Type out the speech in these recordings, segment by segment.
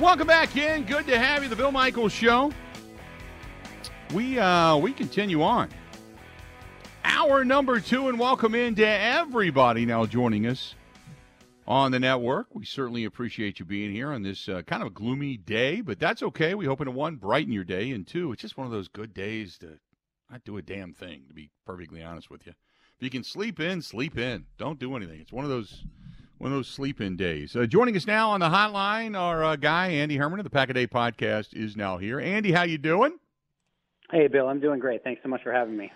Welcome back in. Good to have you. The Bill Michaels Show. We uh, we continue on. Hour number two, and welcome in to everybody now joining us on the network. We certainly appreciate you being here on this uh, kind of a gloomy day, but that's okay. We hope in one brighten your day, and two, it's just one of those good days to not do a damn thing. To be perfectly honest with you, if you can sleep in, sleep in. Don't do anything. It's one of those one of those sleep in days. Uh, joining us now on the hotline, our uh, guy Andy Herman of the Pack a Day podcast is now here. Andy, how you doing? Hey, Bill, I'm doing great. Thanks so much for having me.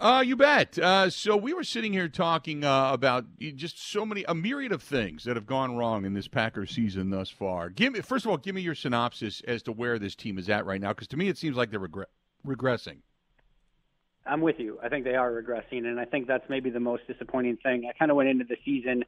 Uh, you bet. Uh, so we were sitting here talking uh, about just so many, a myriad of things that have gone wrong in this Packer season thus far. Give me, first of all, give me your synopsis as to where this team is at right now, because to me it seems like they're regre- regressing. I'm with you. I think they are regressing, and I think that's maybe the most disappointing thing. I kind of went into the season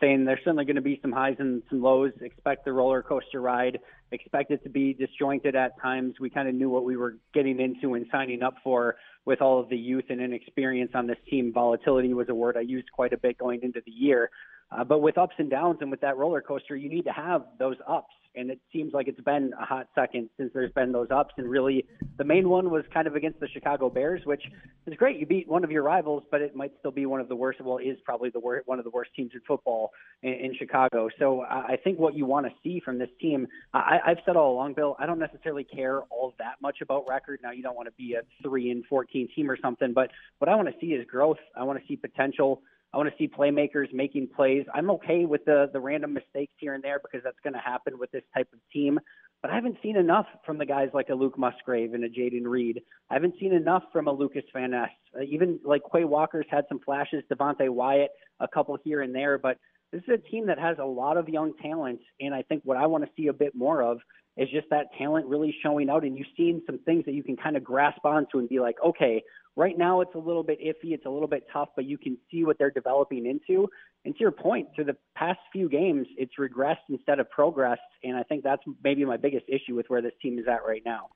saying there's certainly going to be some highs and some lows. Expect the roller coaster ride. Expect it to be disjointed at times. We kind of knew what we were getting into and signing up for with all of the youth and inexperience on this team. Volatility was a word I used quite a bit going into the year. Uh, but with ups and downs and with that roller coaster, you need to have those ups and it seems like it's been a hot second since there's been those ups. And really, the main one was kind of against the Chicago Bears, which is great. You beat one of your rivals, but it might still be one of the worst. Well, is probably the worst, one of the worst teams in football in, in Chicago. So I think what you want to see from this team, I, I've said all along, Bill, I don't necessarily care all that much about record. Now, you don't want to be a three and fourteen team or something, but what I want to see is growth. I want to see potential. I want to see playmakers making plays. I'm okay with the the random mistakes here and there because that's going to happen with this type of team. But I haven't seen enough from the guys like a Luke Musgrave and a Jayden Reed. I haven't seen enough from a Lucas Van Ness. Uh, even like Quay Walker's had some flashes, Devonte Wyatt, a couple here and there. But this is a team that has a lot of young talent, and I think what I want to see a bit more of is just that talent really showing out. And you've seen some things that you can kind of grasp onto and be like, okay, right now it's a little bit iffy, it's a little bit tough, but you can see what they're developing into. And to your point, through the past few games, it's regressed instead of progressed. And I think that's maybe my biggest issue with where this team is at right now.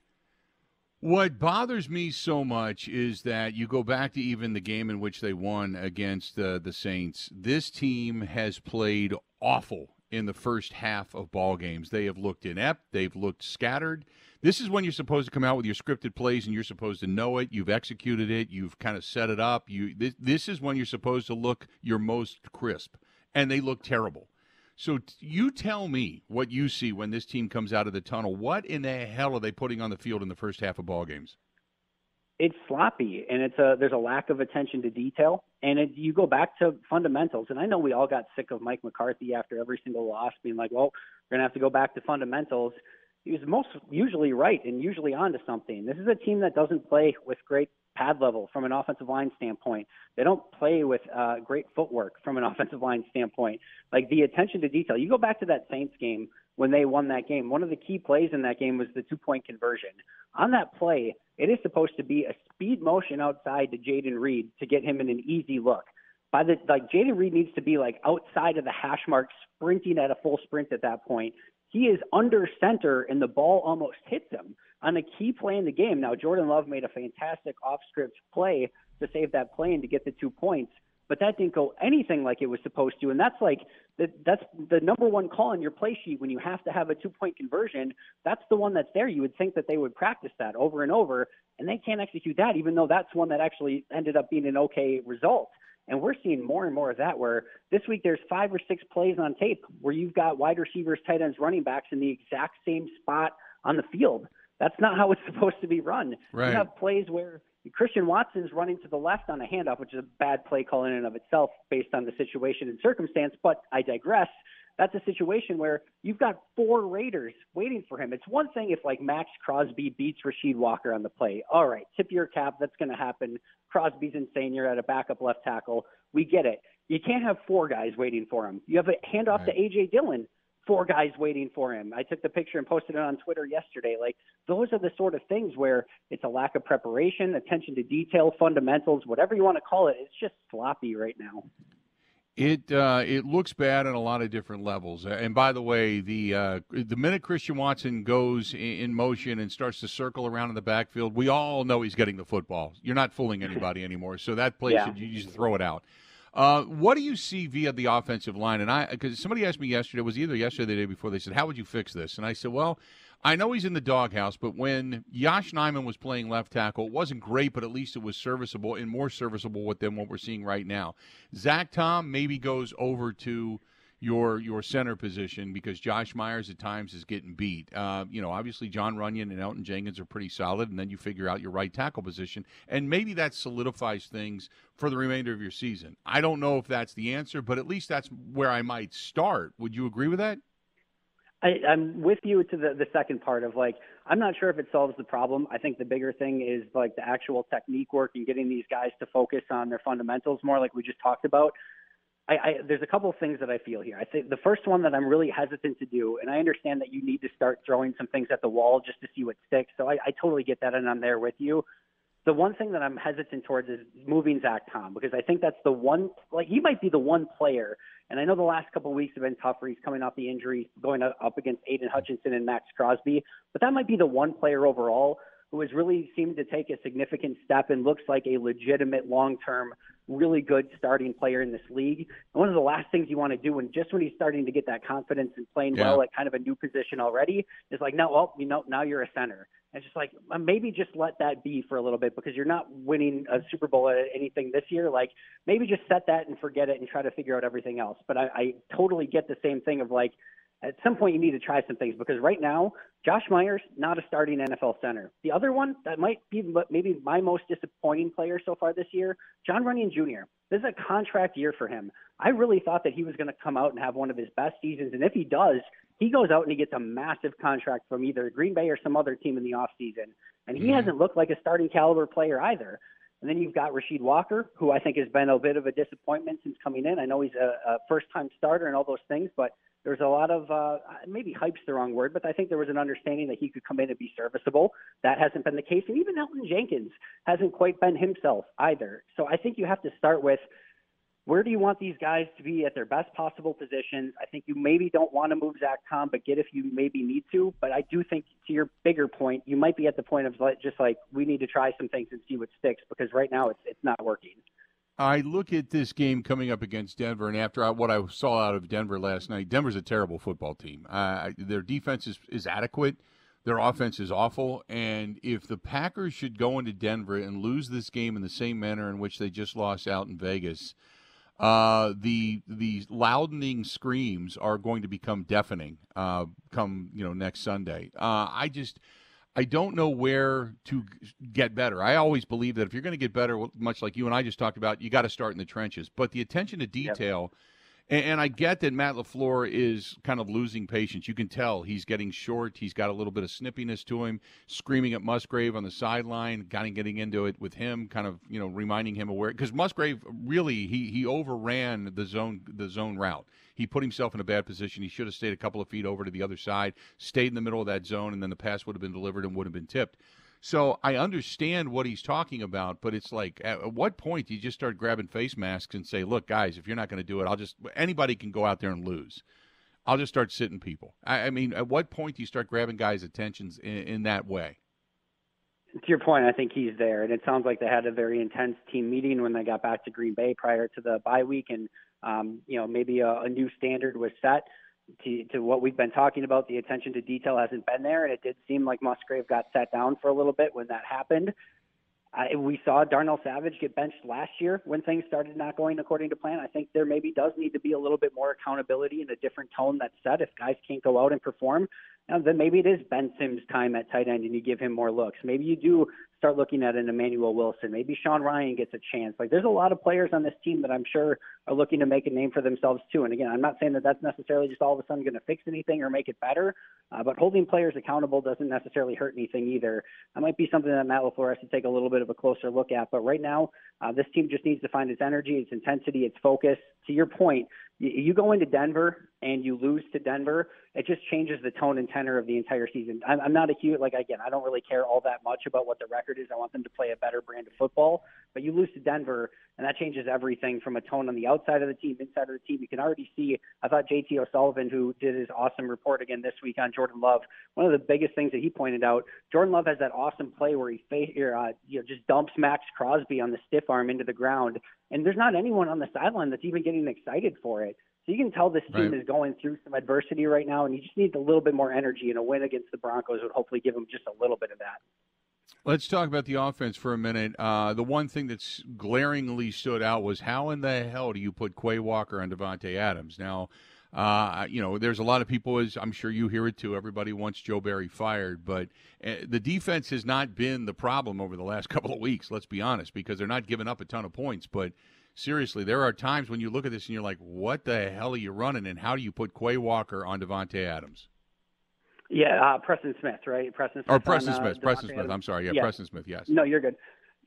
What bothers me so much is that you go back to even the game in which they won against uh, the Saints. This team has played awful in the first half of ball games. They have looked inept, they've looked scattered. This is when you're supposed to come out with your scripted plays and you're supposed to know it. You've executed it. You've kind of set it up. You this, this is when you're supposed to look your most crisp, and they look terrible. So t- you tell me what you see when this team comes out of the tunnel. What in the hell are they putting on the field in the first half of ball games? It's sloppy, and it's a there's a lack of attention to detail. And it, you go back to fundamentals, and I know we all got sick of Mike McCarthy after every single loss, being like, "Well, we're gonna have to go back to fundamentals." He was most usually right and usually onto something. This is a team that doesn't play with great pad level from an offensive line standpoint. They don't play with uh, great footwork from an offensive line standpoint. Like the attention to detail. You go back to that Saints game when they won that game. One of the key plays in that game was the two point conversion. On that play, it is supposed to be a speed motion outside to Jayden Reed to get him in an easy look. By the like Jayden Reed needs to be like outside of the hash mark, sprinting at a full sprint at that point. He is under center and the ball almost hits him on a key play in the game. Now, Jordan Love made a fantastic off script play to save that play and to get the two points, but that didn't go anything like it was supposed to. And that's like, the, that's the number one call in your play sheet when you have to have a two point conversion. That's the one that's there. You would think that they would practice that over and over, and they can't execute that, even though that's one that actually ended up being an okay result. And we're seeing more and more of that where this week there's five or six plays on tape where you've got wide receivers, tight ends, running backs in the exact same spot on the field. That's not how it's supposed to be run. Right. You have plays where Christian Watson's running to the left on a handoff, which is a bad play call in and of itself based on the situation and circumstance, but I digress that's a situation where you've got four Raiders waiting for him. It's one thing if like Maxx Crosby beats Rasheed Walker on the play. All right, tip your cap. That's going to happen. Crosby's insane. You're at a backup left tackle. We get it. You can't have four guys waiting for him. You have a handoff right. to AJ Dillon. Four guys waiting for him. I took the picture and posted it on Twitter yesterday. Like those are the sort of things where it's a lack of preparation, attention to detail, fundamentals, whatever you want to call it. It's just sloppy right now. It uh, it looks bad on a lot of different levels. And by the way, the uh, the minute Christian Watson goes in motion and starts to circle around in the backfield, we all know he's getting the football. You're not fooling anybody anymore. So that play yeah. should you just throw it out. Uh, what do you see via the offensive line? And I, because somebody asked me yesterday, was either yesterday or the day before, they said, "How would you fix this?" And I said, "Well, I know he's in the doghouse, but when Yosh Nijman was playing left tackle, it wasn't great, but at least it was serviceable and more serviceable than what we're seeing right now. Zach Tom maybe goes over to." Your your center position because Josh Myers at times is getting beat. Uh, you know, obviously Jon Runyan and Elgton Jenkins are pretty solid, and then you figure out your right tackle position, and maybe that solidifies things for the remainder of your season. I don't know if that's the answer, but at least that's where I might start. Would you agree with that? I, I'm with you to the, the second part of like, I'm not sure if it solves the problem. I think the bigger thing is like the actual technique work and getting these guys to focus on their fundamentals more, like we just talked about. I, I, there's a couple of things that I feel here. I think the first one that I'm really hesitant to do, and I understand that you need to start throwing some things at the wall just to see what sticks. So I, I totally get that, and I'm there with you. The one thing that I'm hesitant towards is moving Zach Tom because I think that's the one, like he might be the one player. And I know the last couple of weeks have been tough for he's coming off the injury, going up against Aidan Hutchinson and Maxx Crosby. But that might be the one player overall who has really seemed to take a significant step and looks like a legitimate long-term, really good starting player in this league. And one of the last things you want to do when just when he's starting to get that confidence and playing yeah. well at kind of a new position already is like, no, well, you know, now you're a center. And it's just like uh, maybe just let that be for a little bit because you're not winning a Super Bowl at anything this year. Like maybe just set that and forget it and try to figure out everything else. But I, I totally get the same thing of like at some point you need to try some things because right now Josh Myers not a starting NFL center. The other one that might be maybe my most disappointing player so far this year, Jon Runyan Jr. This is a contract year for him. I really thought that he was going to come out and have one of his best seasons, and if he does, he goes out and he gets a massive contract from either Green Bay or some other team in the offseason. And he mm-hmm. hasn't looked like a starting caliber player either. And then you've got Rasheed Walker, who I think has been a bit of a disappointment since coming in. I know he's a, a first time starter and all those things, but there's a lot of uh, maybe hype's the wrong word, but I think there was an understanding that he could come in and be serviceable. That hasn't been the case, and even Elgton Jenkins hasn't quite been himself either. So I think you have to start with where do you want these guys to be at their best possible positions? I think you maybe don't want to move Zach Tom, but get if you maybe need to. But I do think to your bigger point, you might be at the point of just like we need to try some things and see what sticks because right now it's it's not working. I look at this game coming up against Denver, and after what I saw out of Denver last night, Denver's a terrible football team. Uh, their defense is, is adequate, their offense is awful, and if the Packers should go into Denver and lose this game in the same manner in which they just lost out in Vegas, uh, the the loudening screams are going to become deafening. Uh, come you know next Sunday. Uh, I just I don't know where to get better. I always believe that if you're going to get better, much like you and I just talked about, you got to start in the trenches. But the attention to detail, and, and, I get that Matt LaFleur is kind of losing patience. You can tell he's getting short. He's got a little bit of snippiness to him, screaming at Musgrave on the sideline, kind of getting into it with him, kind of you know reminding him of where because Musgrave really he he overran the zone the zone route. He put himself in a bad position. He should have stayed a couple of feet over to the other side, stayed in the middle of that zone, and then the pass would have been delivered and would have been tipped. So I understand what he's talking about, but it's like, at what point do you just start grabbing face masks and say, "Look, guys, if you're not going to do it, I'll just anybody can go out there and lose." I'll just start sitting people. I, I mean, at what point do you start grabbing guys' attentions in, in that way? to your point, I think he's there, and it sounds like they had a very intense team meeting when they got back to Green Bay prior to the bye week, and um, you know maybe a, a new standard was set to, to what we've been talking about. The attention to detail hasn't been there, and it did seem like Musgrave got set down for a little bit when that happened. Uh, we saw Darnell Savage get benched last year when things started not going according to plan. I think there maybe does need to be a little bit more accountability and a different tone that's set. If guys can't go out and perform, then maybe it is Ben Sims' time at tight end and you give him more looks. Maybe you do start looking at an Emmanuel Wilson. Maybe Sean Rhyan gets a chance. Like there's a lot of players on this team that I'm sure are looking to make a name for themselves too. And again, I'm not saying that that's necessarily just all of a sudden going to fix anything or make it better, uh, but holding players accountable doesn't necessarily hurt anything either. That might be something that Matt LaFleur has to take a little bit of a closer look at. But right now, uh, this team just needs to find its energy, its intensity, its focus. To your point, you go into Denver and you lose to Denver, it just changes the tone and tenor of the entire season. I'm, I'm not a huge like again, I don't really care all that much about what the record is. I want them to play a better brand of football. but you lose to Denver, and that changes everything from a tone on the outside of the team, inside of the team. You can already see. I thought JT O'Sullivan, who did his awesome report again this week on Jordan Love, one of the biggest things that he pointed out. Jordan Love has that awesome play where he face, uh, you know, just dumps Maxx Crosby on the stiff arm into the ground, and there's not anyone on the sideline that's even getting excited for it. So you can tell this team right. is going through some adversity right now, and you just need a little bit more energy. And a win against the Broncos would hopefully give them just a little bit of that. Let's talk about the offense for a minute. Uh, the one thing that's glaringly stood out was how in the hell do you put Quay Walker on Davante Adams? Now, uh, you know, there's a lot of people, as I'm sure you hear it too. Everybody wants Joe Barry fired, but uh, the defense has not been the problem over the last couple of weeks. Let's be honest, because they're not giving up a ton of points. But seriously, there are times when you look at this and you're like, "What the hell are you running?" And how do you put Quay Walker on Davante Adams? Yeah, uh, Preston Smith, right? Preston Smith. Or Preston on, uh, Smith. Preston Smith. I'm sorry. Yeah, yeah, Preston Smith. Yes. No, you're good.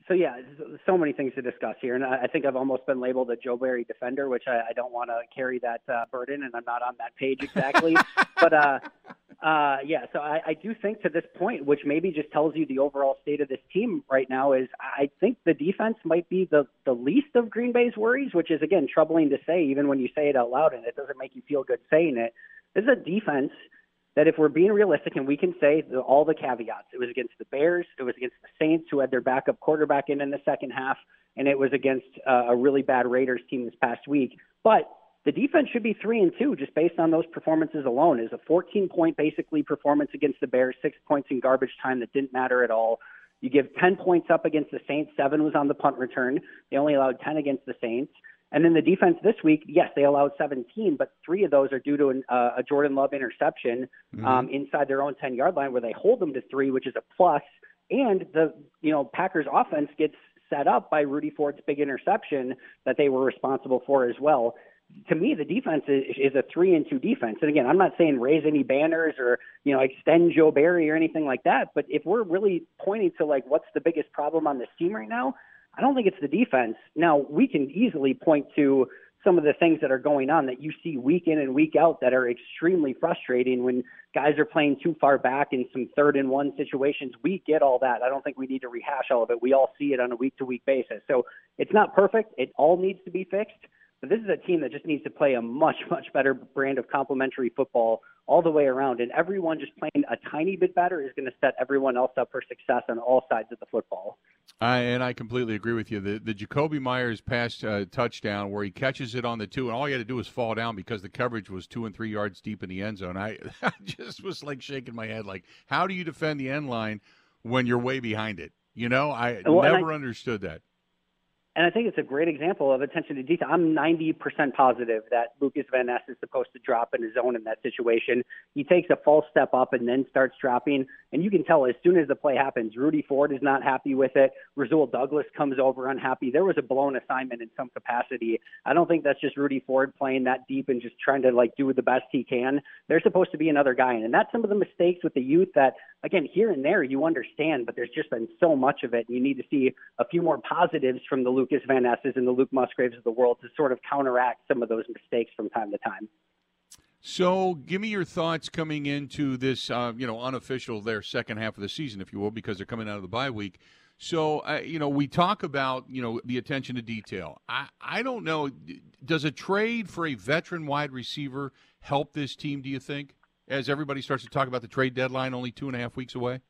So yeah, so many things to discuss here, and I think I've almost been labeled a Joe Barry defender, which I, I don't want to carry that uh, burden, and I'm not on that page exactly. but uh, uh, yeah, so I, I do think to this point, which maybe just tells you the overall state of this team right now, is I think the defense might be the the least of Green Bay's worries, which is again troubling to say, even when you say it out loud, and it doesn't make you feel good saying it. This is a defense that if we're being realistic and we can say the, all the caveats, it was against the Bears, it was against the Saints who had their backup quarterback in in the second half, and it was against uh, a really bad Raiders team this past week. But the defense should be three and two just based on those performances alone. Is a 14 point basically performance against the Bears, six points in garbage time that didn't matter at all. You give 10 points up against the Saints, seven was on the punt return. They only allowed 10 against the Saints. And then the defense this week, yes, they allowed 17, but three of those are due to an, uh, a Jordan Love interception mm-hmm. um, inside their own 10 yard line where they hold them to three, which is a plus. And the you know Packers offense gets set up by Rudy Ford's big interception that they were responsible for as well. To me, the defense is, is a three and two defense. And again, I'm not saying raise any banners or you know extend Joe Barry or anything like that. But if we're really pointing to like what's the biggest problem on this team right now, I don't think it's the defense. Now, we can easily point to some of the things that are going on that you see week in and week out that are extremely frustrating when guys are playing too far back in some third and one situations. We get all that. I don't think we need to rehash all of it. We all see it on a week to week basis. So it's not perfect. It all needs to be fixed. But this is a team that just needs to play a much, much better brand of complementary football all the way around. And everyone just playing a tiny bit better is going to set everyone else up for success on all sides of the football. I, and I completely agree with you. The the Jakobi Meyers pass uh, touchdown where he catches it on the two, and all he had to do was fall down because the coverage was two and three yards deep in the end zone. I, I just was like shaking my head, like, how do you defend the end line when you're way behind it? You know, I well, never I, understood that. And I think it's a great example of attention to detail. I'm 90% positive that Lucas Van Ness is supposed to drop in his zone in that situation. He takes a false step up and then starts dropping. And you can tell as soon as the play happens, Rudy Ford is not happy with it. Rasul Douglas comes over unhappy. There was a blown assignment in some capacity. I don't think that's just Rudy Ford playing that deep and just trying to like do the best he can. There's supposed to be another guy. In. And that's some of the mistakes with the youth that, again, here and there you understand, but there's just been so much of it. You need to see a few more positives from the Lucas Van Ness's and the Luke Musgraves of the world to sort of counteract some of those mistakes from time to time. So, give me your thoughts coming into this, uh, you know, unofficial their second half of the season, if you will, because they're coming out of the bye week. So, uh, you know, we talk about, you know, the attention to detail. I, I don't know. Does a trade for a veteran wide receiver help this team, do you think, as everybody starts to talk about the trade deadline only two and a half weeks away?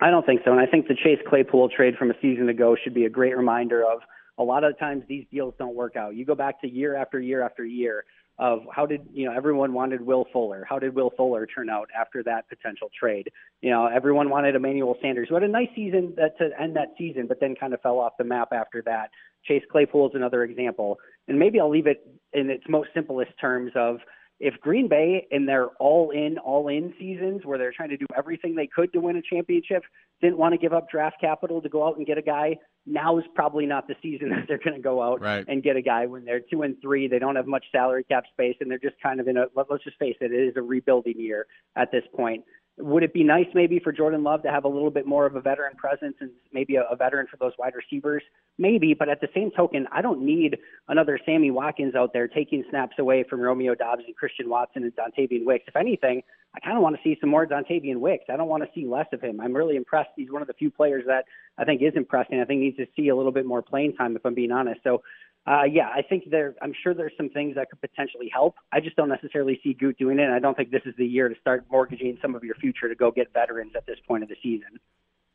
I don't think so. And I think the Chase Claypool trade from a season ago should be a great reminder of a lot of times these deals don't work out. You go back to year after year after year of how did you know everyone wanted Will Fuller. How did Will Fuller turn out after that potential trade? You know, everyone wanted Emmanuel Sanders, who had a nice season that, to end that season, but then kind of fell off the map after that. Chase Claypool is another example, and maybe I'll leave it in its most simplest terms of if Green Bay in their all in, all in seasons where they're trying to do everything they could to win a championship didn't want to give up draft capital to go out and get a guy, now is probably not the season that they're going to go out right. and get a guy when they're two and three. They don't have much salary cap space and they're just kind of in a, let's just face it, it is a rebuilding year at this point. Would it be nice maybe for Jordan Love to have a little bit more of a veteran presence and maybe a, a veteran for those wide receivers? Maybe, but at the same token, I don't need another Sammy Watkins out there taking snaps away from Romeo Doubs and Christian Watson and Dontayvion Wicks. If anything, I kind of want to see some more Dontayvion Wicks. I don't want to see less of him. I'm really impressed. He's one of the few players that I think is impressing. I think needs to see a little bit more playing time, if I'm being honest. So uh, yeah, I think there. I'm sure there's some things that could potentially help. I just don't necessarily see Gute doing it. And I don't think this is the year to start mortgaging some of your future to go get veterans at this point of the season.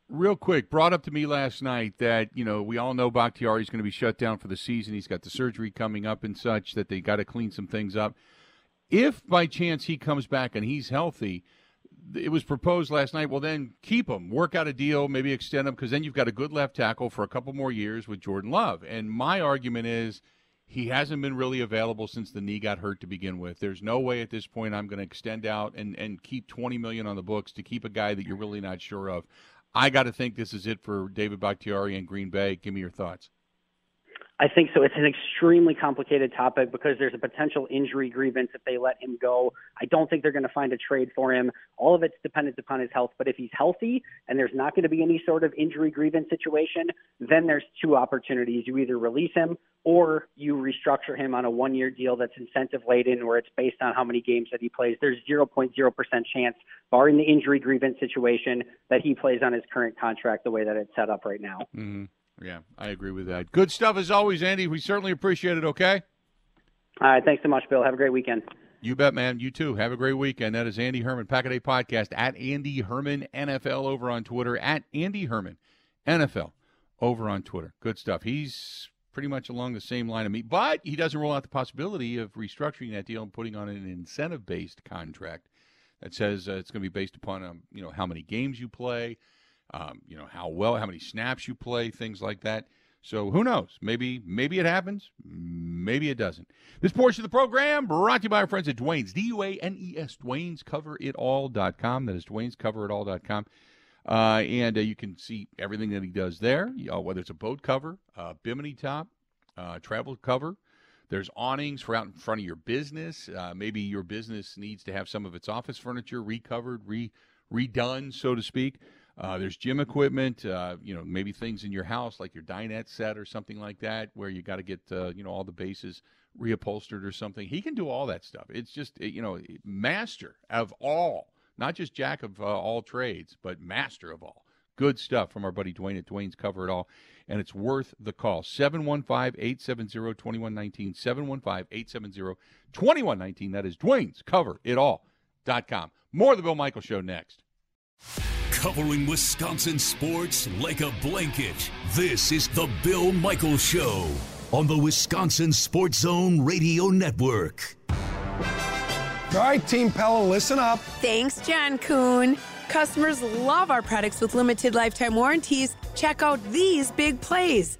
Real quick, brought up to me last night that you know we all know Bakhtiari is going to be shut down for the season. He's got the surgery coming up and such that they got to clean some things up. If by chance he comes back and he's healthy, it was proposed last night. Well, then keep him, work out a deal, maybe extend him, because then you've got a good left tackle for a couple more years with Jordan Love. And my argument is he hasn't been really available since the knee got hurt to begin with. There's no way at this point I'm going to extend out and and keep 20 million on the books to keep a guy that you're really not sure of. I got to think this is it for David Bakhtiari and Green Bay. Give me your thoughts. I think so. It's an extremely complicated topic because there's a potential injury grievance if they let him go. I don't think they're going to find a trade for him. All of it's dependent upon his health. But if he's healthy and there's not going to be any sort of injury grievance situation, then there's two opportunities. You either release him or you restructure him on a one year deal that's incentive laden where it's based on how many games that he plays. There's 0.0% chance, barring the injury grievance situation, that he plays on his current contract the way that it's set up right now. Mm-hmm. Yeah, I agree with that. Good stuff as always, Andy. We certainly appreciate it, okay? All right. Thanks so much, Bill. Have a great weekend. You bet, man. You too. Have a great weekend. That is Andy Herman, Pack a Day Podcast, at Andy Herman NFL over on Twitter, at Andy Herman NFL over on Twitter. Good stuff. He's pretty much along the same line of me, but he doesn't rule out the possibility of restructuring that deal and putting on an incentive based contract that says uh, it's going to be based upon um, you know how many games you play, um, you know how well, how many snaps you play, things like that. So who knows? Maybe maybe it happens, maybe it doesn't. This portion of the program brought to you by our friends at Duane's, D-U-A-N-E-S, Duane's Duane'sCoverItAll.com. That is Duane'sCoverItAll.com. Uh, and uh, you can see everything that he does there, you know, whether it's a boat cover, uh, bimini top, uh, travel cover. There's awnings for out in front of your business. Uh, maybe your business needs to have some of its office furniture recovered, re redone, so to speak. Uh, there's gym equipment, uh, you know, maybe things in your house like your dinette set or something like that, where you got to get, uh, you know, all the bases reupholstered or something. He can do all that stuff. It's just, you know, master of all, not just jack of uh, all trades, but master of all. Good stuff from our buddy Duane at Duane's Cover It All, and it's worth the call. 715 870 2119. 715 870 2119. That is Duane's Cover It All.com. More of the Bill Michael Show next. Covering Wisconsin sports like a blanket. This is the Bill Michael Show on the Wisconsin Sports Zone Radio Network. All right, Team Pella, listen up. Thanks, John Kuhn. Customers love our products with limited lifetime warranties. Check out these big plays.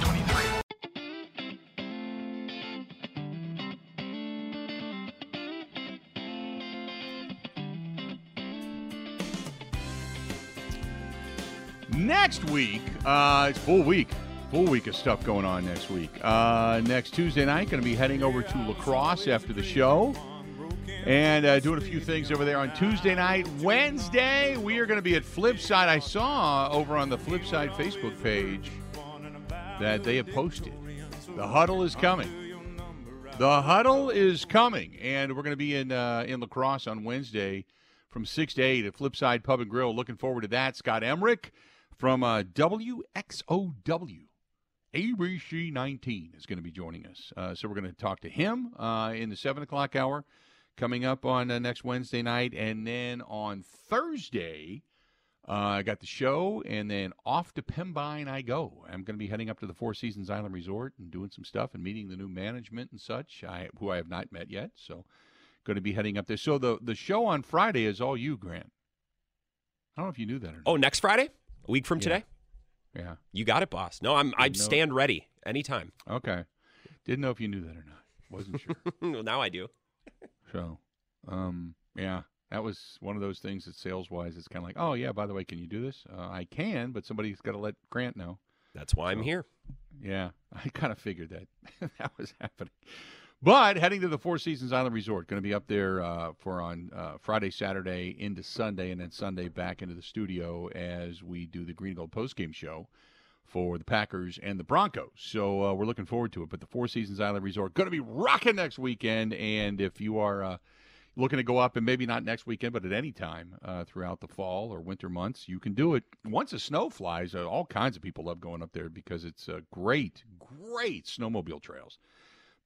Next week, uh, it's full week. Full week of stuff going on next week. Uh, next Tuesday night, going to be heading over to La Crosse after the show and uh, doing a few things over there on Tuesday night. Wednesday, we are going to be at Flipside. I saw over on the Flipside Facebook page that they have posted the huddle is coming. The huddle is coming, and we're going to be in uh, in La Crosse on Wednesday from six to eight at Flipside Pub and Grill. Looking forward to that. Scott Emmerich from uh, WXOW ABC 19 is going to be joining us. Uh, so we're going to talk to him uh, in the 7 o'clock hour coming up on uh, next Wednesday night. And then on Thursday, uh, I got the show, and then off to Pembine I go. I'm going to be heading up to the Four Seasons Island Resort and doing some stuff and meeting the new management and such, I, who I have not met yet. So going to be heading up there. So the, the show on Friday is all you, Grant. I don't know if you knew that or not. Oh, next Friday, a week from Yeah. today. Yeah. You got it, boss. No, I'm. I stand ready anytime. Okay. Didn't know if you knew that or not. Wasn't sure. well, now I do. so, um, yeah, that was one of those things that sales wise, it's kind of like, oh yeah, by the way, can you do this? Uh, I can, but somebody's got to let Grant know. That's why I'm here. Yeah, I kind of figured that that was happening. But heading to the Four Seasons Island Resort, going to be up there uh, for on uh, Friday, Saturday into Sunday, and then Sunday back into the studio as we do the Green Gold postgame show for the Packers and the Broncos. So uh, we're looking forward to it. But the Four Seasons Island Resort going to be rocking next weekend, and if you are uh, looking to go up, and maybe not next weekend, but at any time uh, throughout the fall or winter months, you can do it. Once the snow flies, uh, all kinds of people love going up there because it's uh, great, great snowmobile trails.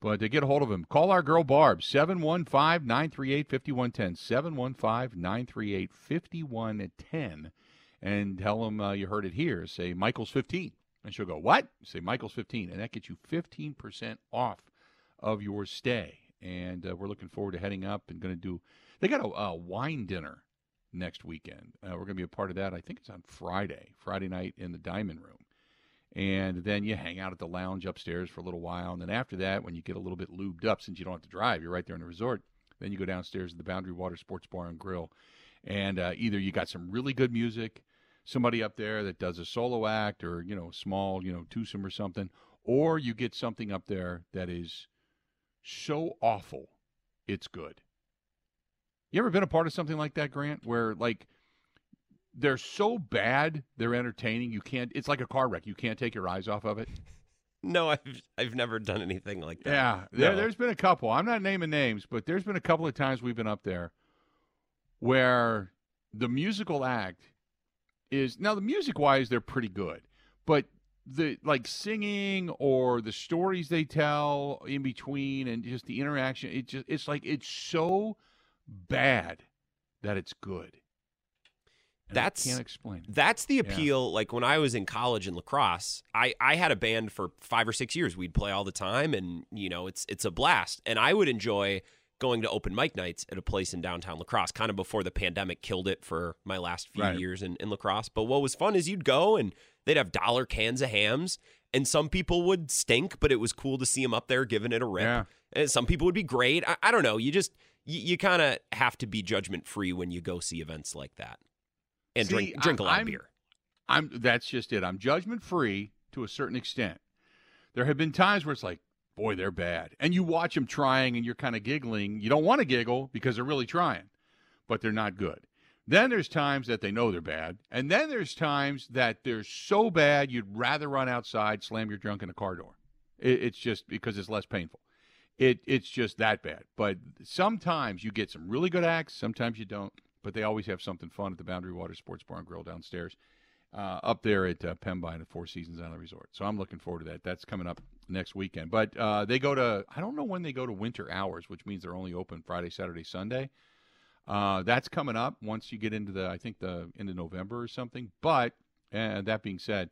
But to get a hold of him, call our girl Barb, 715 938 5110. 715 938 5110. And tell him uh, you heard it here. Say Michael's 15. And she'll go, What? Say Michael's 15. And that gets you 15% off of your stay. And uh, we're looking forward to heading up and going to do, they got a, a wine dinner next weekend. Uh, we're going to be a part of that. I think it's on Friday, Friday night in the Diamond Room and then you hang out at the lounge upstairs for a little while. And then after that, when you get a little bit lubed up, since you don't have to drive, you're right there in the resort. Then you go downstairs to the Boundary Water Sports Bar and Grill, and uh, either you got some really good music, somebody up there that does a solo act, or you know, small, you know, twosome or something, or you get something up there that is so awful, it's good. You ever been a part of something like that, Grant, where like they're so bad they're entertaining you can't it's like a car wreck you can't take your eyes off of it No, I've I've never done anything like that. yeah there, No. there's been a couple i'm not naming names but there's been a couple of times we've been up there where the musical act is now the music wise they're pretty good but the like singing or the stories they tell in between and just the interaction it just it's like it's so bad that it's good And I That's- can't explain. That's the Yeah. appeal. Like when I was in college in La Crosse, I, I had a band for five or six years. We'd play all the time, and you know it's it's a blast. And I would enjoy going to open mic nights at a place in downtown La Crosse, kind of before the pandemic killed it for my last few Right. years in, in La Crosse. But what was fun is you'd go and they'd have dollar cans of Hamm's, and some people would stink, but it was cool to see them up there giving it a rip. Yeah. And some people would be great. I, I don't know. You just you, you kind of have to be judgment free when you go see events like that, and See, drink drink a I- lot I'm- of beer. I'm that's just it. I'm judgment free to a certain extent. There have been times where it's like, boy, they're bad, and you watch them trying, and you're kind of giggling. You don't want to giggle because they're really trying, but they're not good. Then there's times that they know they're bad, and then there's times that they're so bad you'd rather run outside, slam your drunk in a car door. It, it's just because it's less painful. It it's just that bad. But sometimes you get some really good acts, sometimes you don't. But they always have something fun at the Boundary Water Sports Bar and Grill downstairs uh, up there at uh, Pembine at Four Seasons Island Resort. So I'm looking forward to that. That's coming up next weekend. But uh, they go to I don't know when they go to winter hours, which means they're only open Friday, Saturday, Sunday. Uh, that's coming up once you get into the I think the end of November or something. But that being said,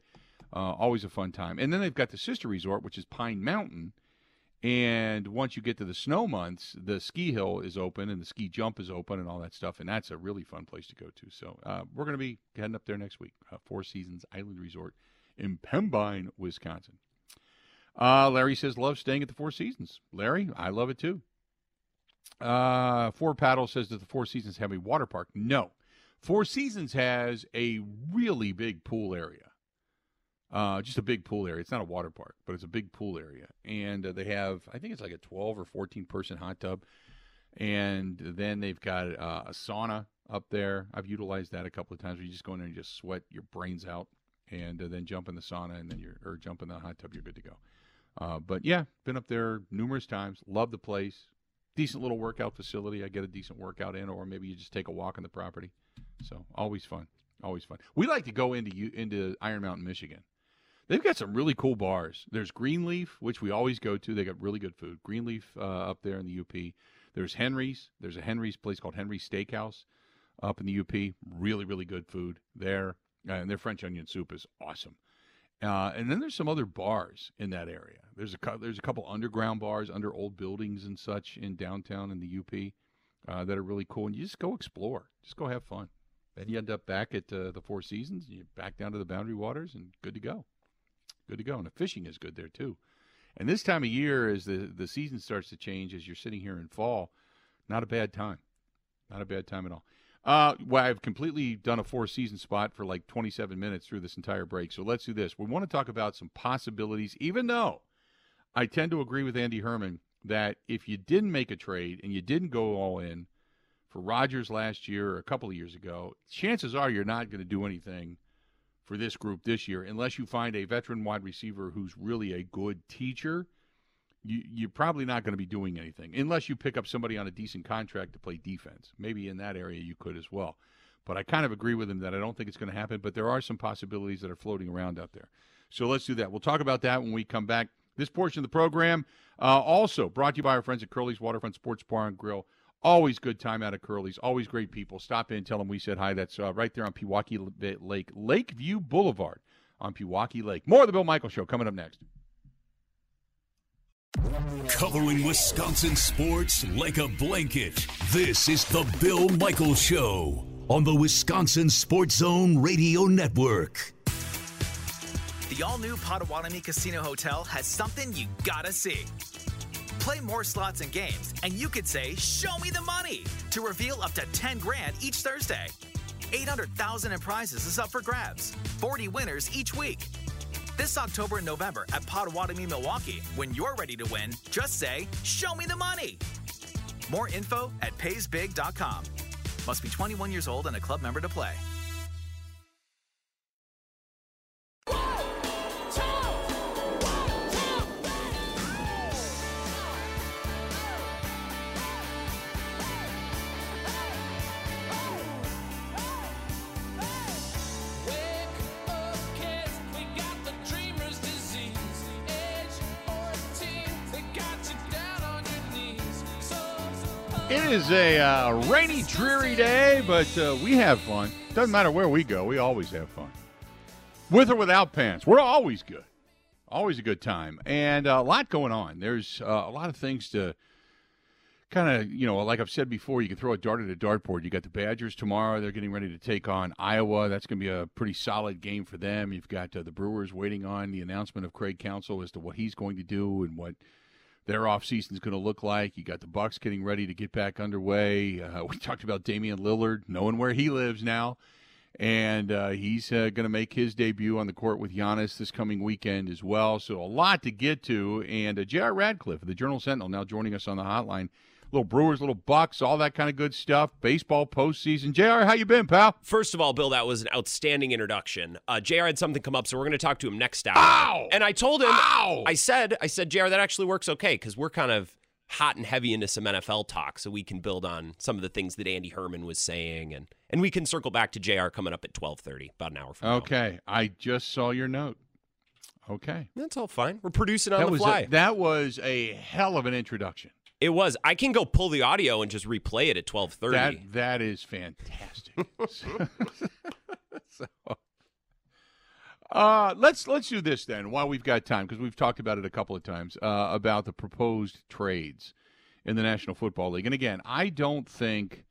uh, always a fun time. And then they've got the sister resort, which is Pine Mountain. And once you get to the snow months, the ski hill is open and the ski jump is open and all that stuff. And that's a really fun place to go to. So uh, we're going to be heading up there next week. Uh, Four Seasons Island Resort in Pembine, Wisconsin. Uh, Larry says, love staying at the Four Seasons. Larry, I love it too. Uh, Four Paddle says, does the Four Seasons have a water park? No. Four Seasons has a really big pool area. Uh, just a big pool area. It's not a water park, but it's a big pool area. And uh, they have, I think it's like a 12 or 14 person hot tub. And then they've got uh, a sauna up there. I've utilized that a couple of times where you just go in there and just sweat your brains out and uh, then jump in the sauna and then you're, or jump in the hot tub, you're good to go. Uh, but yeah, been up there numerous times. Love the place. Decent little workout facility. I get a decent workout in, or maybe you just take a walk on the property. So always fun, always fun. We like to go into U- into Iron Mountain, Michigan. They've got some really cool bars. There's Greenleaf, which we always go to. They got really good food. Greenleaf uh, up there in the UP. There's Henry's. There's a Henry's place called Henry's Steakhouse up in the UP. Really, really good food there. Uh, and their French onion soup is awesome. Uh, and then there's some other bars in that area. There's a there's a couple underground bars under old buildings and such in downtown in the UP uh, that are really cool. And you just go explore, just go have fun. Then you end up back at uh, the Four Seasons. and you're back down to the Boundary Waters, and good to go. Good to go. And the fishing is good there too. And this time of year, as the the season starts to change, as you're sitting here in fall, not a bad time. Not a bad time at all. Uh, well, I've completely done a four season spot for like 27 minutes through this entire break. So let's do this. We want to talk about some possibilities, even though I tend to agree with Andy Herman that if you didn't make a trade and you didn't go all in for Rodgers last year or a couple of years ago, chances are you're not going to do anything for this group this year unless you find a veteran wide receiver who's really a good teacher you, you're probably not going to be doing anything unless you pick up somebody on a decent contract to play defense. Maybe in that area you could as well. But I kind of agree with him that I don't think it's going to happen, but there are some possibilities that are floating around out there. So let's do that. We'll talk about that when we come back. This portion of the program uh, also brought to you by our friends at Curly's Waterfront Sports Bar and Grill. Always good time out of Curly's. Always great people. Stop in, tell them we said hi. That's uh, right there on Pewaukee Lake, Lakeview Boulevard on Pewaukee Lake. More of the Bill Michael Show coming up next. Covering Wisconsin sports like a blanket. This is the Bill Michael Show on the Wisconsin Sports Zone Radio Network. The all new Potawatomi Casino Hotel has something you gotta see. Play more slots and games, and you could say, Show me the money! to reveal up to 10 grand each Thursday. 800,000 in prizes is up for grabs, 40 winners each week. This October and November at Potawatomi, Milwaukee. When you're ready to win, just say, Show me the money. More info at paysbig.com. Must be 21 years old and a club member to play. Is a uh, rainy, dreary day, but uh, we have fun. Doesn't matter where we go, we always have fun. With or without pants, we're always good. Always a good time. And uh, a lot going on. There's uh, a lot of things to kind of, you know, like I've said before, you can throw a dart at a dartboard. You got the Badgers tomorrow. They're getting ready to take on Iowa. That's going to be a pretty solid game for them. You've got uh, the Brewers waiting on the announcement of Craig Counsell as to what he's going to do and what – their offseason is going to look like. You got the Bucks getting ready to get back underway. Uh, we talked about Damian Lillard, knowing where he lives now, and uh, he's uh, going to make his debut on the court with Giannis this coming weekend as well. So a lot to get to. And uh, J.R. Radcliffe of the Journal Sentinel now joining us on the hotline little Brewers, little Bucks, all that kind of good stuff. Baseball postseason. J.R., how you been, pal? First of all, Bill, that was an outstanding introduction. Uh, J.R. had something come up, so we're going to talk to him next hour. Ow! And I told him, Ow! I said, I said, J.R. That actually works okay because we're kind of hot and heavy into some NFL talk, so we can build on some of the things that Andy Herman was saying, and and we can circle back to J.R. coming up at twelve thirty, about an hour from now. Okay, I just saw your note. Okay, that's all fine. We're producing on that the fly. A, that was a hell of an introduction. It was. I can go pull the audio and just replay it at twelve thirty. That that is fantastic. so, uh, let's let's do this then while we've got time because we've talked about it a couple of times uh, about the proposed trades in the National Football League. And again, I don't think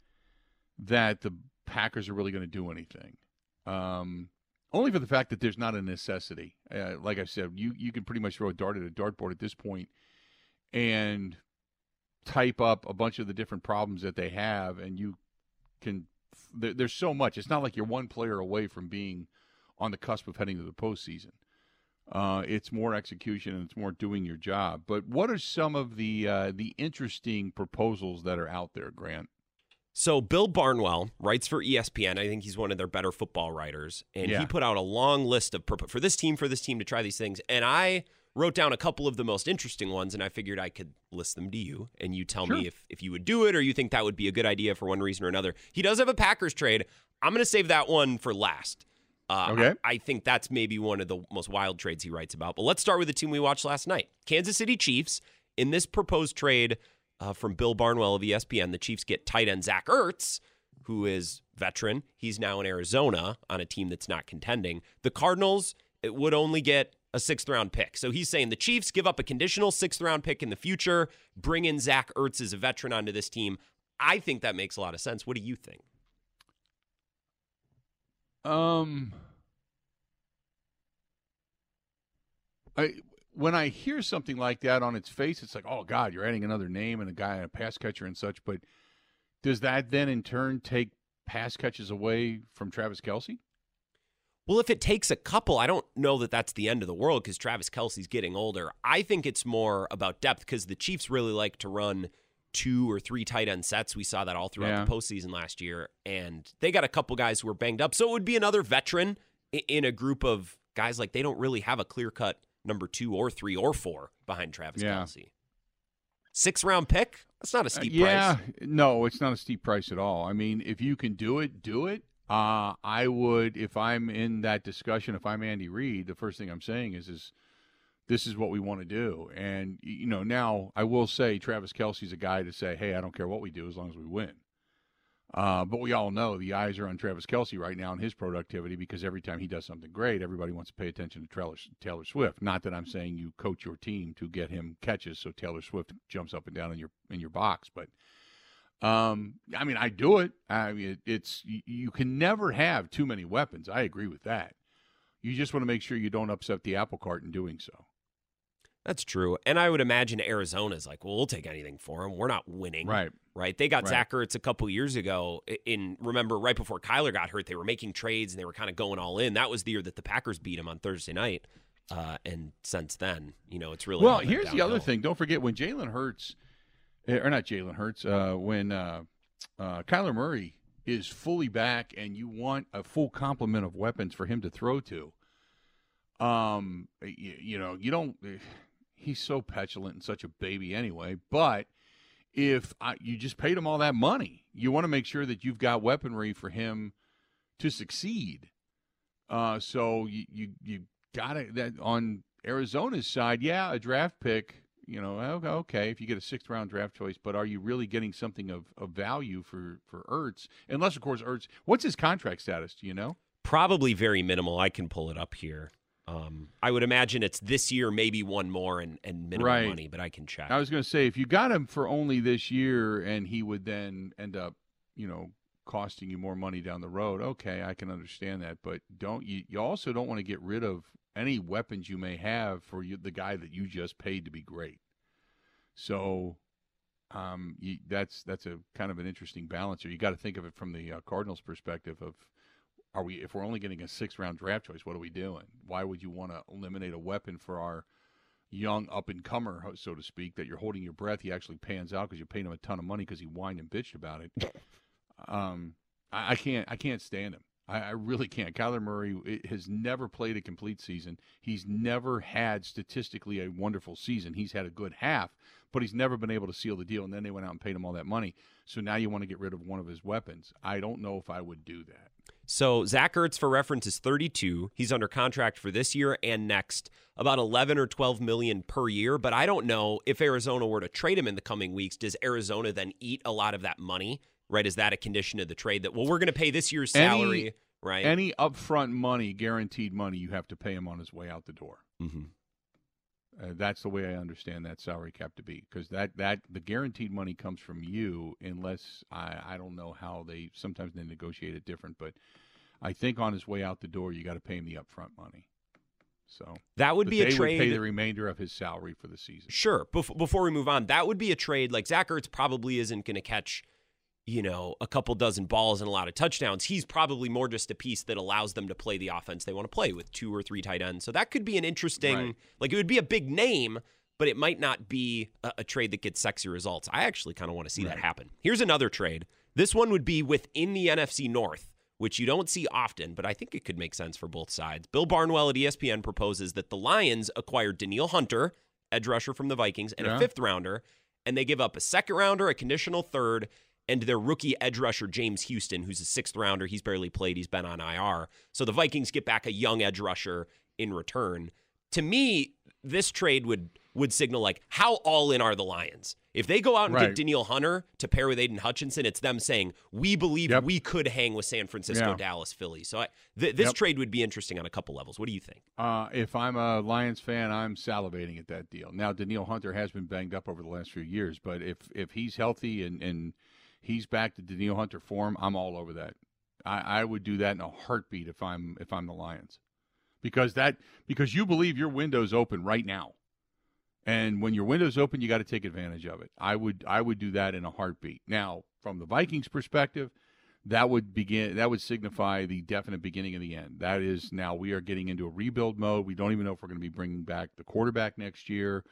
that the Packers are really going to do anything. Um, only for the fact that there's not a necessity. Uh, like I said, you you can pretty much throw a dart at a dartboard at this point, and type up a bunch of the different problems that they have, and you can. There, there's so much. It's not like you're one player away from being on the cusp of heading to the postseason. Uh, it's more execution and it's more doing your job. But what are some of the uh, the interesting proposals that are out there, Grant? So Bill Barnwell writes for ESPN. I think he's one of their better football writers, and Yeah. he put out a long list of for this team, for this team to try these things. And I wrote down a couple of the most interesting ones, and I figured I could list them to you, and you tell me if if you would do it or you think that would be a good idea for one reason or another. He does have a Packers trade. I'm going to save that one for last. Uh, Okay. I, I think that's maybe one of the most wild trades he writes about. But let's start with the team we watched last night Kansas City Chiefs. In this proposed trade uh, from Bill Barnwell of ESPN, the Chiefs get tight end Zach Ertz, who is veteran. He's now in Arizona on a team that's not contending. The Cardinals it would only get a sixth round pick. So he's saying the Chiefs give up a conditional sixth round pick in the future, bring in Zach Ertz as a veteran onto this team. I think that makes a lot of sense. What do you think? Um, I when I hear something like that on its face, it's like, oh God, you're adding another name and a guy, and a pass catcher and such. But does that then in turn take pass catches away from Travis Kelce? Well, if it takes a couple, I don't know that that's the end of the world because Travis Kelce's getting older. I think it's more about depth because the Chiefs really like to run two or three tight end sets. We saw that all throughout Yeah. the postseason last year, and they got a couple guys who were banged up. So it would be another veteran in a group of guys like they don't really have a clear cut number two or three or four behind Travis Yeah. Kelce. Six round pick? That's not a Uh, steep yeah, price. Yeah, no, it's not a steep price at all. I mean, if you can do it, do it. Uh, I would, if I'm in that discussion, if I'm Andy Reid, the first thing I'm saying is, is this is what we want to do. And you know, now I will say Travis Kelce's a guy to say, hey, I don't care what we do as long as we win. Uh, but we all know the eyes are on Travis Kelce right now and his productivity because every time he does something great, everybody wants to pay attention to Taylor, Taylor Swift. Not that I'm saying you coach your team to get him catches so Taylor Swift jumps up and down in your in your box, but um, I mean, I do it. I mean, it, it's you, can never have too many weapons. I agree with that. You just want to make sure you don't upset the apple cart in doing so. That's true. And I would imagine Arizona's like, well, we'll take anything for him. We're not winning. Right. Right. They got Right. Zach Ertz a couple years ago. In remember, right before Kyler got hurt, they were making trades and they were kind of going all in. That was the year that the Packers beat him on Thursday night. Uh, and since then, you know, it's really Well, here's the other thing. Don't forget when Jalen Hurts, or not Jalen Hurts, uh, when uh, uh, Kyler Murray is fully back and you want a full complement of weapons for him to throw to, um, you, you know, you don't. eh, He's so petulant and such a baby anyway. But if I, you just paid him all that money, you want to make sure that you've got weaponry for him to succeed. Uh, so you you, you got it that on Arizona's side, yeah, a draft pick. You know, okay, okay, if you get a sixth round draft choice, but are you really getting something of, of value for for Ertz? Unless, of course, Ertz. What's his contract status? Do you know? Probably very minimal. I can pull it up here. Um, I would imagine it's this year, maybe one more and, and minimal Right. money, but I can check. I was going to say if you got him for only this year, and he would then end up, you know, costing you more money down the road. Okay, I can understand that, but don't you? You also don't want to get rid of any weapons you may have for you, the guy that you just paid to be great. So, um, you, that's that's a kind of an interesting balance. Or you got to think of it from the uh, Cardinals' perspective of. Are we if we're only getting a six round draft choice? What are we doing? Why would you want to eliminate a weapon for our young up and comer, so to speak, that you're holding your breath. He actually pans out because you paid him a ton of money because he whined and bitched about it. um, I, I can't, I can't stand him. I, I really can't. Kyler Murray eh, has never played a complete season. He's never had statistically a wonderful season. He's had a good half, but he's never been able to seal the deal. And then they went out and paid him all that money. So now you want to get rid of one of his weapons. I don't know if I would do that. So Zach Ertz, for reference, is 32. He's under contract for this year and next, about 11 or 12 million per year. But I don't know if Arizona were to trade him in the coming weeks. Does Arizona then eat a lot of that money? Right? Is that a condition of the trade that well, we're going to pay this year's Any- salary? right? Any upfront money, guaranteed money, you have to pay him on his way out the door. Mhm. Uh, that's the way I understand that salary cap to be, because that that the guaranteed money comes from you, unless I I don't know how they sometimes they negotiate it different, but I think on his way out the door, you got to pay him the upfront money. So That would be a trade. Would pay the remainder of his salary for the season. Sure. Bef- before we move on, that would be a trade. Like Zach Ertz probably isn't going to catch, you know, a couple dozen balls and a lot of touchdowns. He's probably more just a piece that allows them to play the offense they want to play with two or three tight ends. So that could be an interesting, Right. like it would be a big name, but it might not be a, a trade that gets sexy results. I actually kind of want to see that happen. Here's another trade. This one would be within the NFC North. Which you don't see often, but I think it could make sense for both sides. Bill Barnwell at ESPN proposes that the Lions acquire Danielle Hunter, edge rusher from the Vikings, and Yeah. a fifth rounder, and they give up a second rounder, a conditional third, and their rookie edge rusher James Houston, who's a sixth rounder. He's barely played. He's been on IR. So the Vikings get back a young edge rusher in return. To me, this trade would would signal like how all in are the Lions. If they go out and Right. get Danielle Hunter to pair with Aidan Hutchinson, it's them saying we believe Yep. we could hang with San Francisco, Yeah. Dallas, Philly. So I, th- this Yep. trade would be interesting on a couple levels. What do you think? Uh, if I'm a Lions fan, I'm salivating at that deal. Now, Danielle Hunter has been banged up over the last few years, but if if he's healthy and, and he's back to Danielle Hunter form, I'm all over that. I, I would do that in a heartbeat if I'm if I'm the Lions, because that because you believe your window's open right now, and when your window's open, you got to take advantage of it. I would I would do that in a heartbeat. Now, from the Vikings' perspective, that would begin that would signify the definite beginning of the end that is now we are getting into a rebuild mode we don't even know if we're going to be bringing back the quarterback next year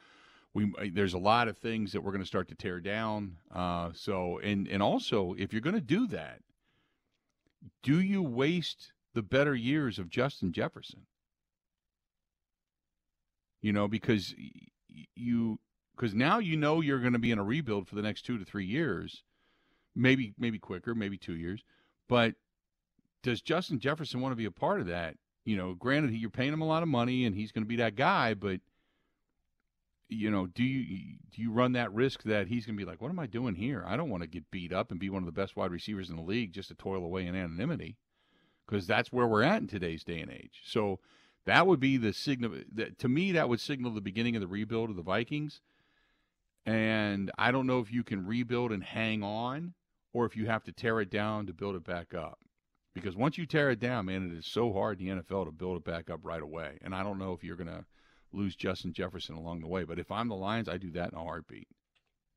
we there's a lot of things that we're going to start to tear down uh, so and and also if you're going to do that do you waste the better years of justin jefferson you know because you because now you know you're going to be in a rebuild for the next two to three years maybe maybe quicker, maybe two years. But does Justin Jefferson want to be a part of that? You know, granted, you're paying him a lot of money, and he's going to be that guy. But you know, do you do you run that risk that he's going to be like, what am I doing here? I don't want to get beat up and be one of the best wide receivers in the league just to toil away in anonymity, because that's where we're at in today's day and age. So that would be the signal. That, to me, that would signal the beginning of the rebuild of the Vikings. And I don't know if you can rebuild and hang on or if you have to tear it down to build it back up. Because once you tear it down, man, it is so hard in the NFL to build it back up right away. And I don't know if you're going to lose Justin Jefferson along the way. But if I'm the Lions, I do that in a heartbeat.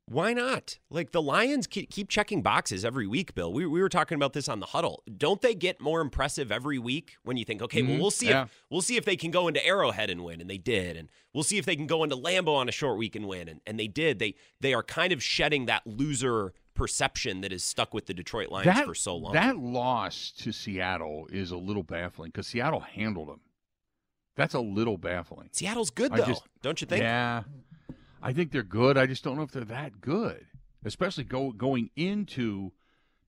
Why not? Like the Lions keep checking boxes every week, Bill. We, we were talking about this on the huddle. Don't they get more impressive every week when you think, okay, well Mhm. we'll see Yeah. if we'll see if they can go into Arrowhead and win, and they did, and we'll see if they can go into Lambeau on a short week and win, and, and they did. They they are kind of shedding that loser perception that is stuck with the Detroit Lions that, for so long. That loss to Seattle is a little baffling because Seattle handled them. That's a little baffling. Seattle's good though, just- don't you think? Yeah, I think they're good. I just don't know if they're that good, especially go going into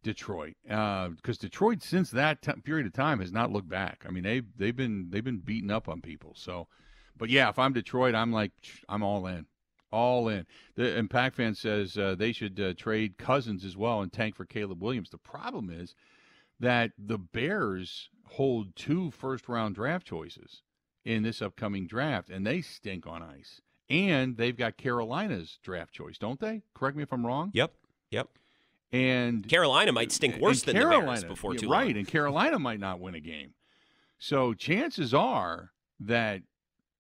Detroit because Detroit since that t- period of time has not looked back. I mean they they've been they've been beating up on people. So, but yeah, if I'm Detroit, I'm like I'm all in, all in. The and Pac fan says uh, they should uh, trade Cousins as well and tank for Caleb Williams. The problem is that the Bears hold two first round draft choices in this upcoming draft, and they stink on ice. And they've got Carolina's draft choice, don't they? Correct me if I'm wrong. Yep. Yep. And Carolina might stink worse than Carolina, the Bears before too right? long. And Carolina might not win a game. So chances are that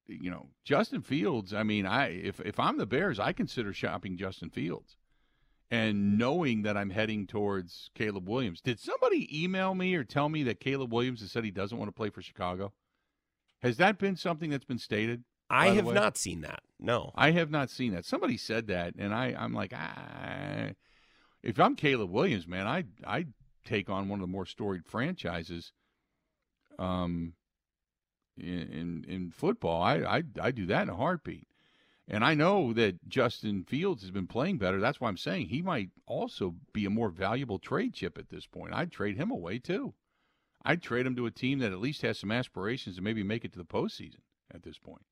you know Justin Fields. I mean, I if if I'm the Bears, I consider shopping Justin Fields, and knowing that I'm heading towards Caleb Williams. Did somebody email me or tell me that Caleb Williams has said he doesn't want to play for Chicago? Has that been something that's been stated? I have not seen that. No. I have not seen that. Somebody said that, and I, I'm like, ah. If I'm Caleb Williams, man, I I take on one of the more storied franchises, um, in in, in football. I, I I do that in a heartbeat, and I know that Justin Fields has been playing better. That's why I'm saying he might also be a more valuable trade chip at this point. I'd trade him away too. I'd trade him to a team that at least has some aspirations to maybe make it to the postseason at this point.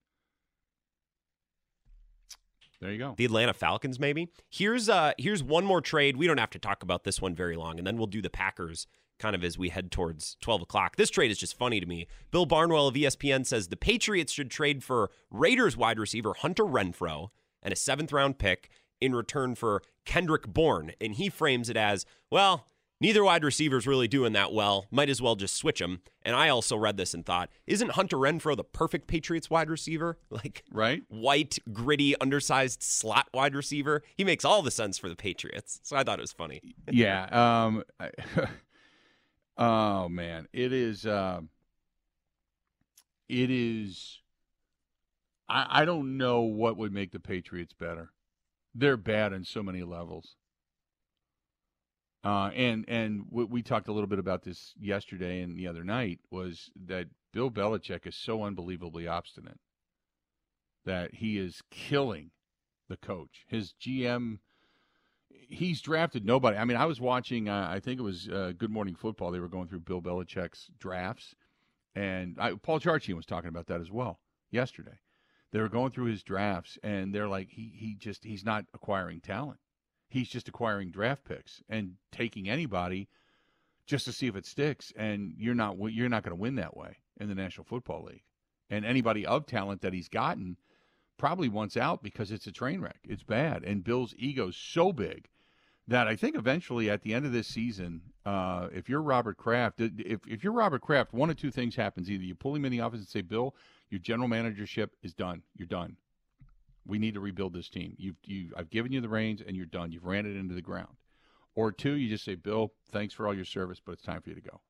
There you go. the Atlanta Falcons, maybe. Here's uh here's one more trade. We don't have to talk about this one very long, and then we'll do the Packers kind of as we head towards 12 o'clock. This trade is just funny to me. Bill Barnwell of ESPN says the Patriots should trade for Raiders wide receiver Hunter Renfrow and a seventh round pick in return for Kendrick Bourne. And he frames it as, well, neither wide receiver's really doing that well. Might as well just switch them. And I also read this and thought, isn't Hunter Renfrow the perfect Patriots wide receiver? Like, Right? white, gritty, undersized slot wide receiver. He makes all the sense for the Patriots. So I thought it was funny. yeah. Um. I- oh man, it is. Um. it is. I I don't know what would make the Patriots better. They're bad on so many levels. Uh, and and we, we talked a little bit about this yesterday and the other night was that Bill Belichick is so unbelievably obstinate that he is killing the coach. His GM he's drafted nobody. I mean, I was watching. Uh, I think it was uh, Good Morning Football. They were going through Bill Belichick's drafts, and I, Paul Charchian was talking about that as well yesterday. They were going through his drafts, and they're like, he he just he's not acquiring talent. He's just acquiring draft picks and taking anybody just to see if it sticks. And you're not you're not going to win that way in the National Football League. And anybody of talent that he's gotten probably wants out because it's a train wreck. It's bad, and Bill's ego's so big that I think eventually at the end of this season, uh, if you're Robert Kraft, if if you're Robert Kraft, one of two things happens: either you pull him in the office and say, "Bill, your general managership is done. You're done. We need to rebuild this team. You've you I've given you the reins, and you're done. You've ran it into the ground." Or two, you just say, "Bill, thanks for all your service, but it's time for you to go."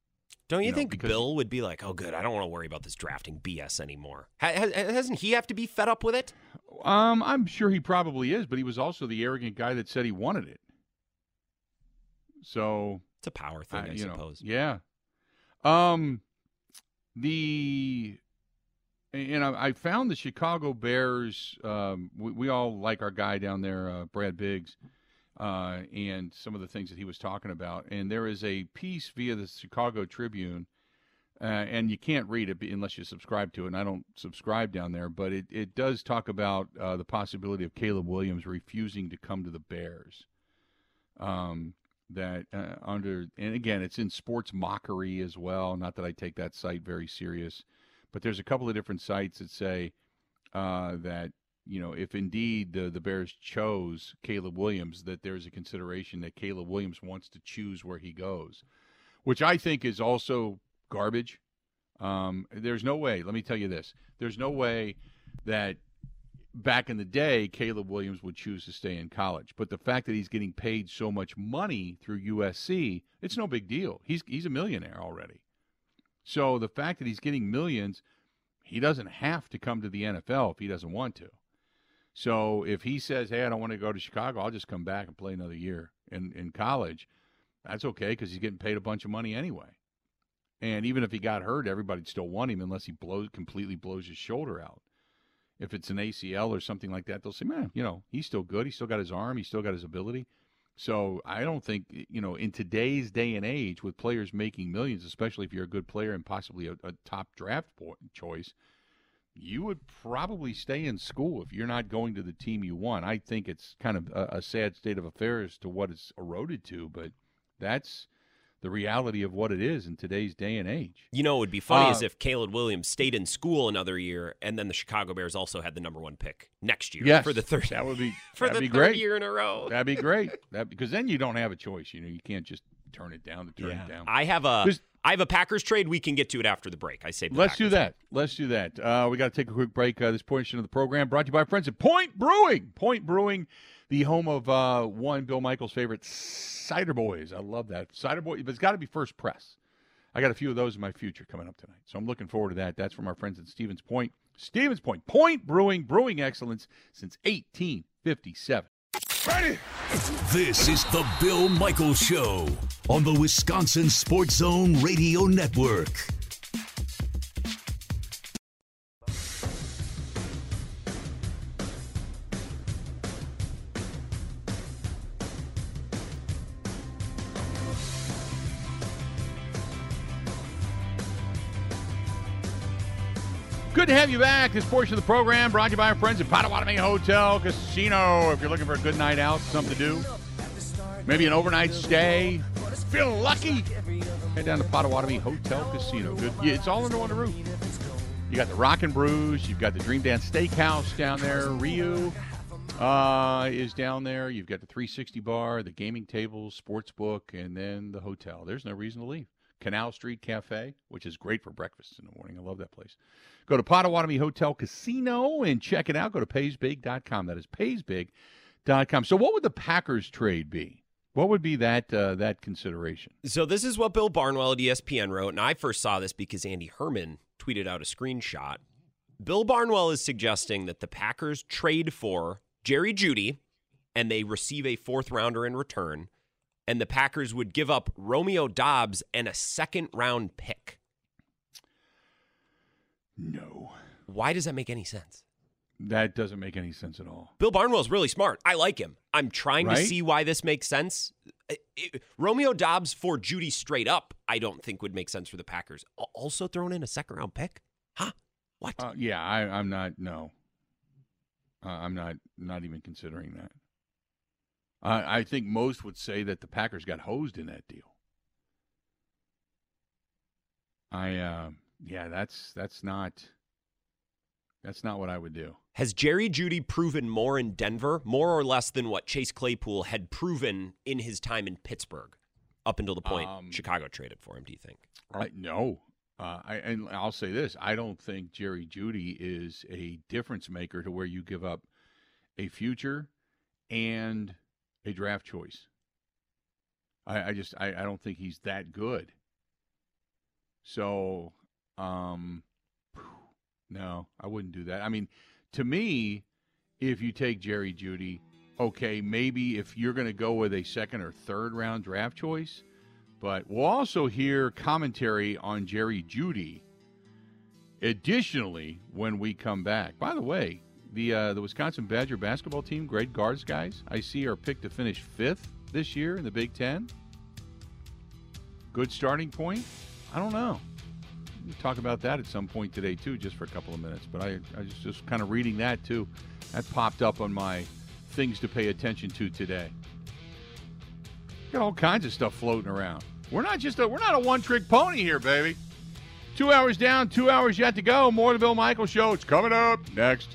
Don't you, You know, think because- Bill would be like, "Oh, good, I don't want to worry about this drafting BS anymore"? Ha- ha- hasn't he have to be fed up with it? Um, I'm sure he probably is, but he was also the arrogant guy that said he wanted it. So It's a power thing, I, know, suppose. yeah. Um, the and I, found the Chicago Bears. Um, we, we all like our guy down there, uh, Brad Biggs, uh, and some of the things that he was talking about. And there is a piece via the Chicago Tribune. Uh, and you can't read it unless you subscribe to it. And I don't subscribe down there, but it, it does talk about uh, the possibility of Caleb Williams refusing to come to the Bears. Um, that uh, under and again, it's in sports mockery as well. Not that I take that site very serious, but there's a couple of different sites that say uh, that you know if indeed the the Bears chose Caleb Williams, that there's a consideration that Caleb Williams wants to choose where he goes, which I think is also garbage. Um, there's no way. Let me tell you this: there's no way that back in the day, Caleb Williams would choose to stay in college. But the fact that he's getting paid so much money through USC, it's no big deal. He's he's a millionaire already. So the fact that he's getting millions, he doesn't have to come to the NFL if he doesn't want to. So if he says, "Hey, I don't want to go to Chicago. I'll just come back and play another year in in college," that's okay because he's getting paid a bunch of money anyway. And even if he got hurt, everybody'd still want him unless he blows completely blows his shoulder out if it's an ACL or something like that, they'll say, man, you know, he's still good. He's still got his arm. He's still got his ability. So I don't think, you know, in today's day and age with players making millions, especially if you're a good player and possibly a, a top draft choice, you would probably stay in school if you're not going to the team you want. I think it's kind of a, a sad state of affairs to what it's eroded to, but that's the reality of what it is in today's day and age. You know, it would be funny Uh, as if Caleb Williams stayed in school another year, and then the Chicago Bears also had the number one pick next year Yes, for the third that would be for the be third great. year in a row. That'd be great. That because then you don't have a choice. You know, you can't just turn it down to turn it down. I have a There's- I have a Packers trade. We can get to it after the break. I say Let's do that. Let's do that. Uh, we got to take a quick break. Uh, this portion of the program brought to you by friends at Point Brewing. Point Brewing, the home of uh, one Bill Michaels' favorite cider boys. I love that cider boy, but it's got to be first press. I got a few of those in my future coming up tonight, so I'm looking forward to that. That's from our friends at Stevens Point. Stevens Point, Point Brewing, brewing excellence since 1857. Ready? This is the Bill Michaels Show on the Wisconsin Sports Zone Radio Network. To have you back. This portion of the program brought to you by our friends at Potawatomi Hotel Casino. If you're looking for a good night out, something to do, maybe an overnight stay, feel lucky, head down to Potawatomi Hotel Casino. Good, yeah, it's all under one roof. You got the Rock and Brews. You've got the Dream Dance Steakhouse down there. Ryu uh, is down there. You've got the 360 bar, the gaming tables, sports book, and then the hotel. There's no reason to leave. Canal Street Cafe, which is great for breakfast in the morning. I love that place. Go to Potawatomi Hotel Casino and check it out. Go to paysbig.com. That is paysbig.com. So, what would the Packers trade be? What would be that uh, that consideration? So this is what Bill Barnwell at ESPN wrote, and I first saw this because Andy Herman tweeted out a screenshot. Bill Barnwell is suggesting that the Packers trade for Jerry Jeudy and they receive a fourth rounder in return, and the Packers would give up Romeo Doubs and a second round pick. No. Why does that make any sense? That doesn't make any sense at all. Bill Barnwell's really smart. I like him. I'm trying Right? to see why this makes sense. I- I- Romeo Doubs for Jeudy straight up, I don't think would make sense for the Packers. Also thrown in a second round pick? Huh? What? Uh, yeah, I, I'm not. No, uh, I'm not. Not even considering that. I I think most would say that the Packers got hosed in that deal. I uh, yeah, that's that's not that's not what I would do. Has Jerry Jeudy proven more in Denver, more or less than what Chase Claypool had proven in his time in Pittsburgh, up until the point Um, Chicago traded for him? Do you think? I, no, uh, I and I'll say this: I don't think Jerry Jeudy is a difference maker to where you give up a future and a draft choice. I, I just I, I don't think he's that good. So, um, no, I wouldn't do that. I mean, to me, if you take Jerry Jeudy, okay, maybe if you're going to go with a second or third round draft choice, but we'll also hear commentary on Jerry Jeudy. Additionally, when we come back, by the way, the uh, the Wisconsin Badger basketball team, great guards guys, I see are picked to finish fifth this year in the Big Ten. Good starting point. I don't know. We'll talk about that at some point today too, just for a couple of minutes. But I, I was just kind of reading that too. That popped up on my things to pay attention to today. Got all kinds of stuff floating around. We're not just a we're not a one trick pony here, baby. Two hours down, two hours yet to go. More of the Bill Michael show. It's coming up next.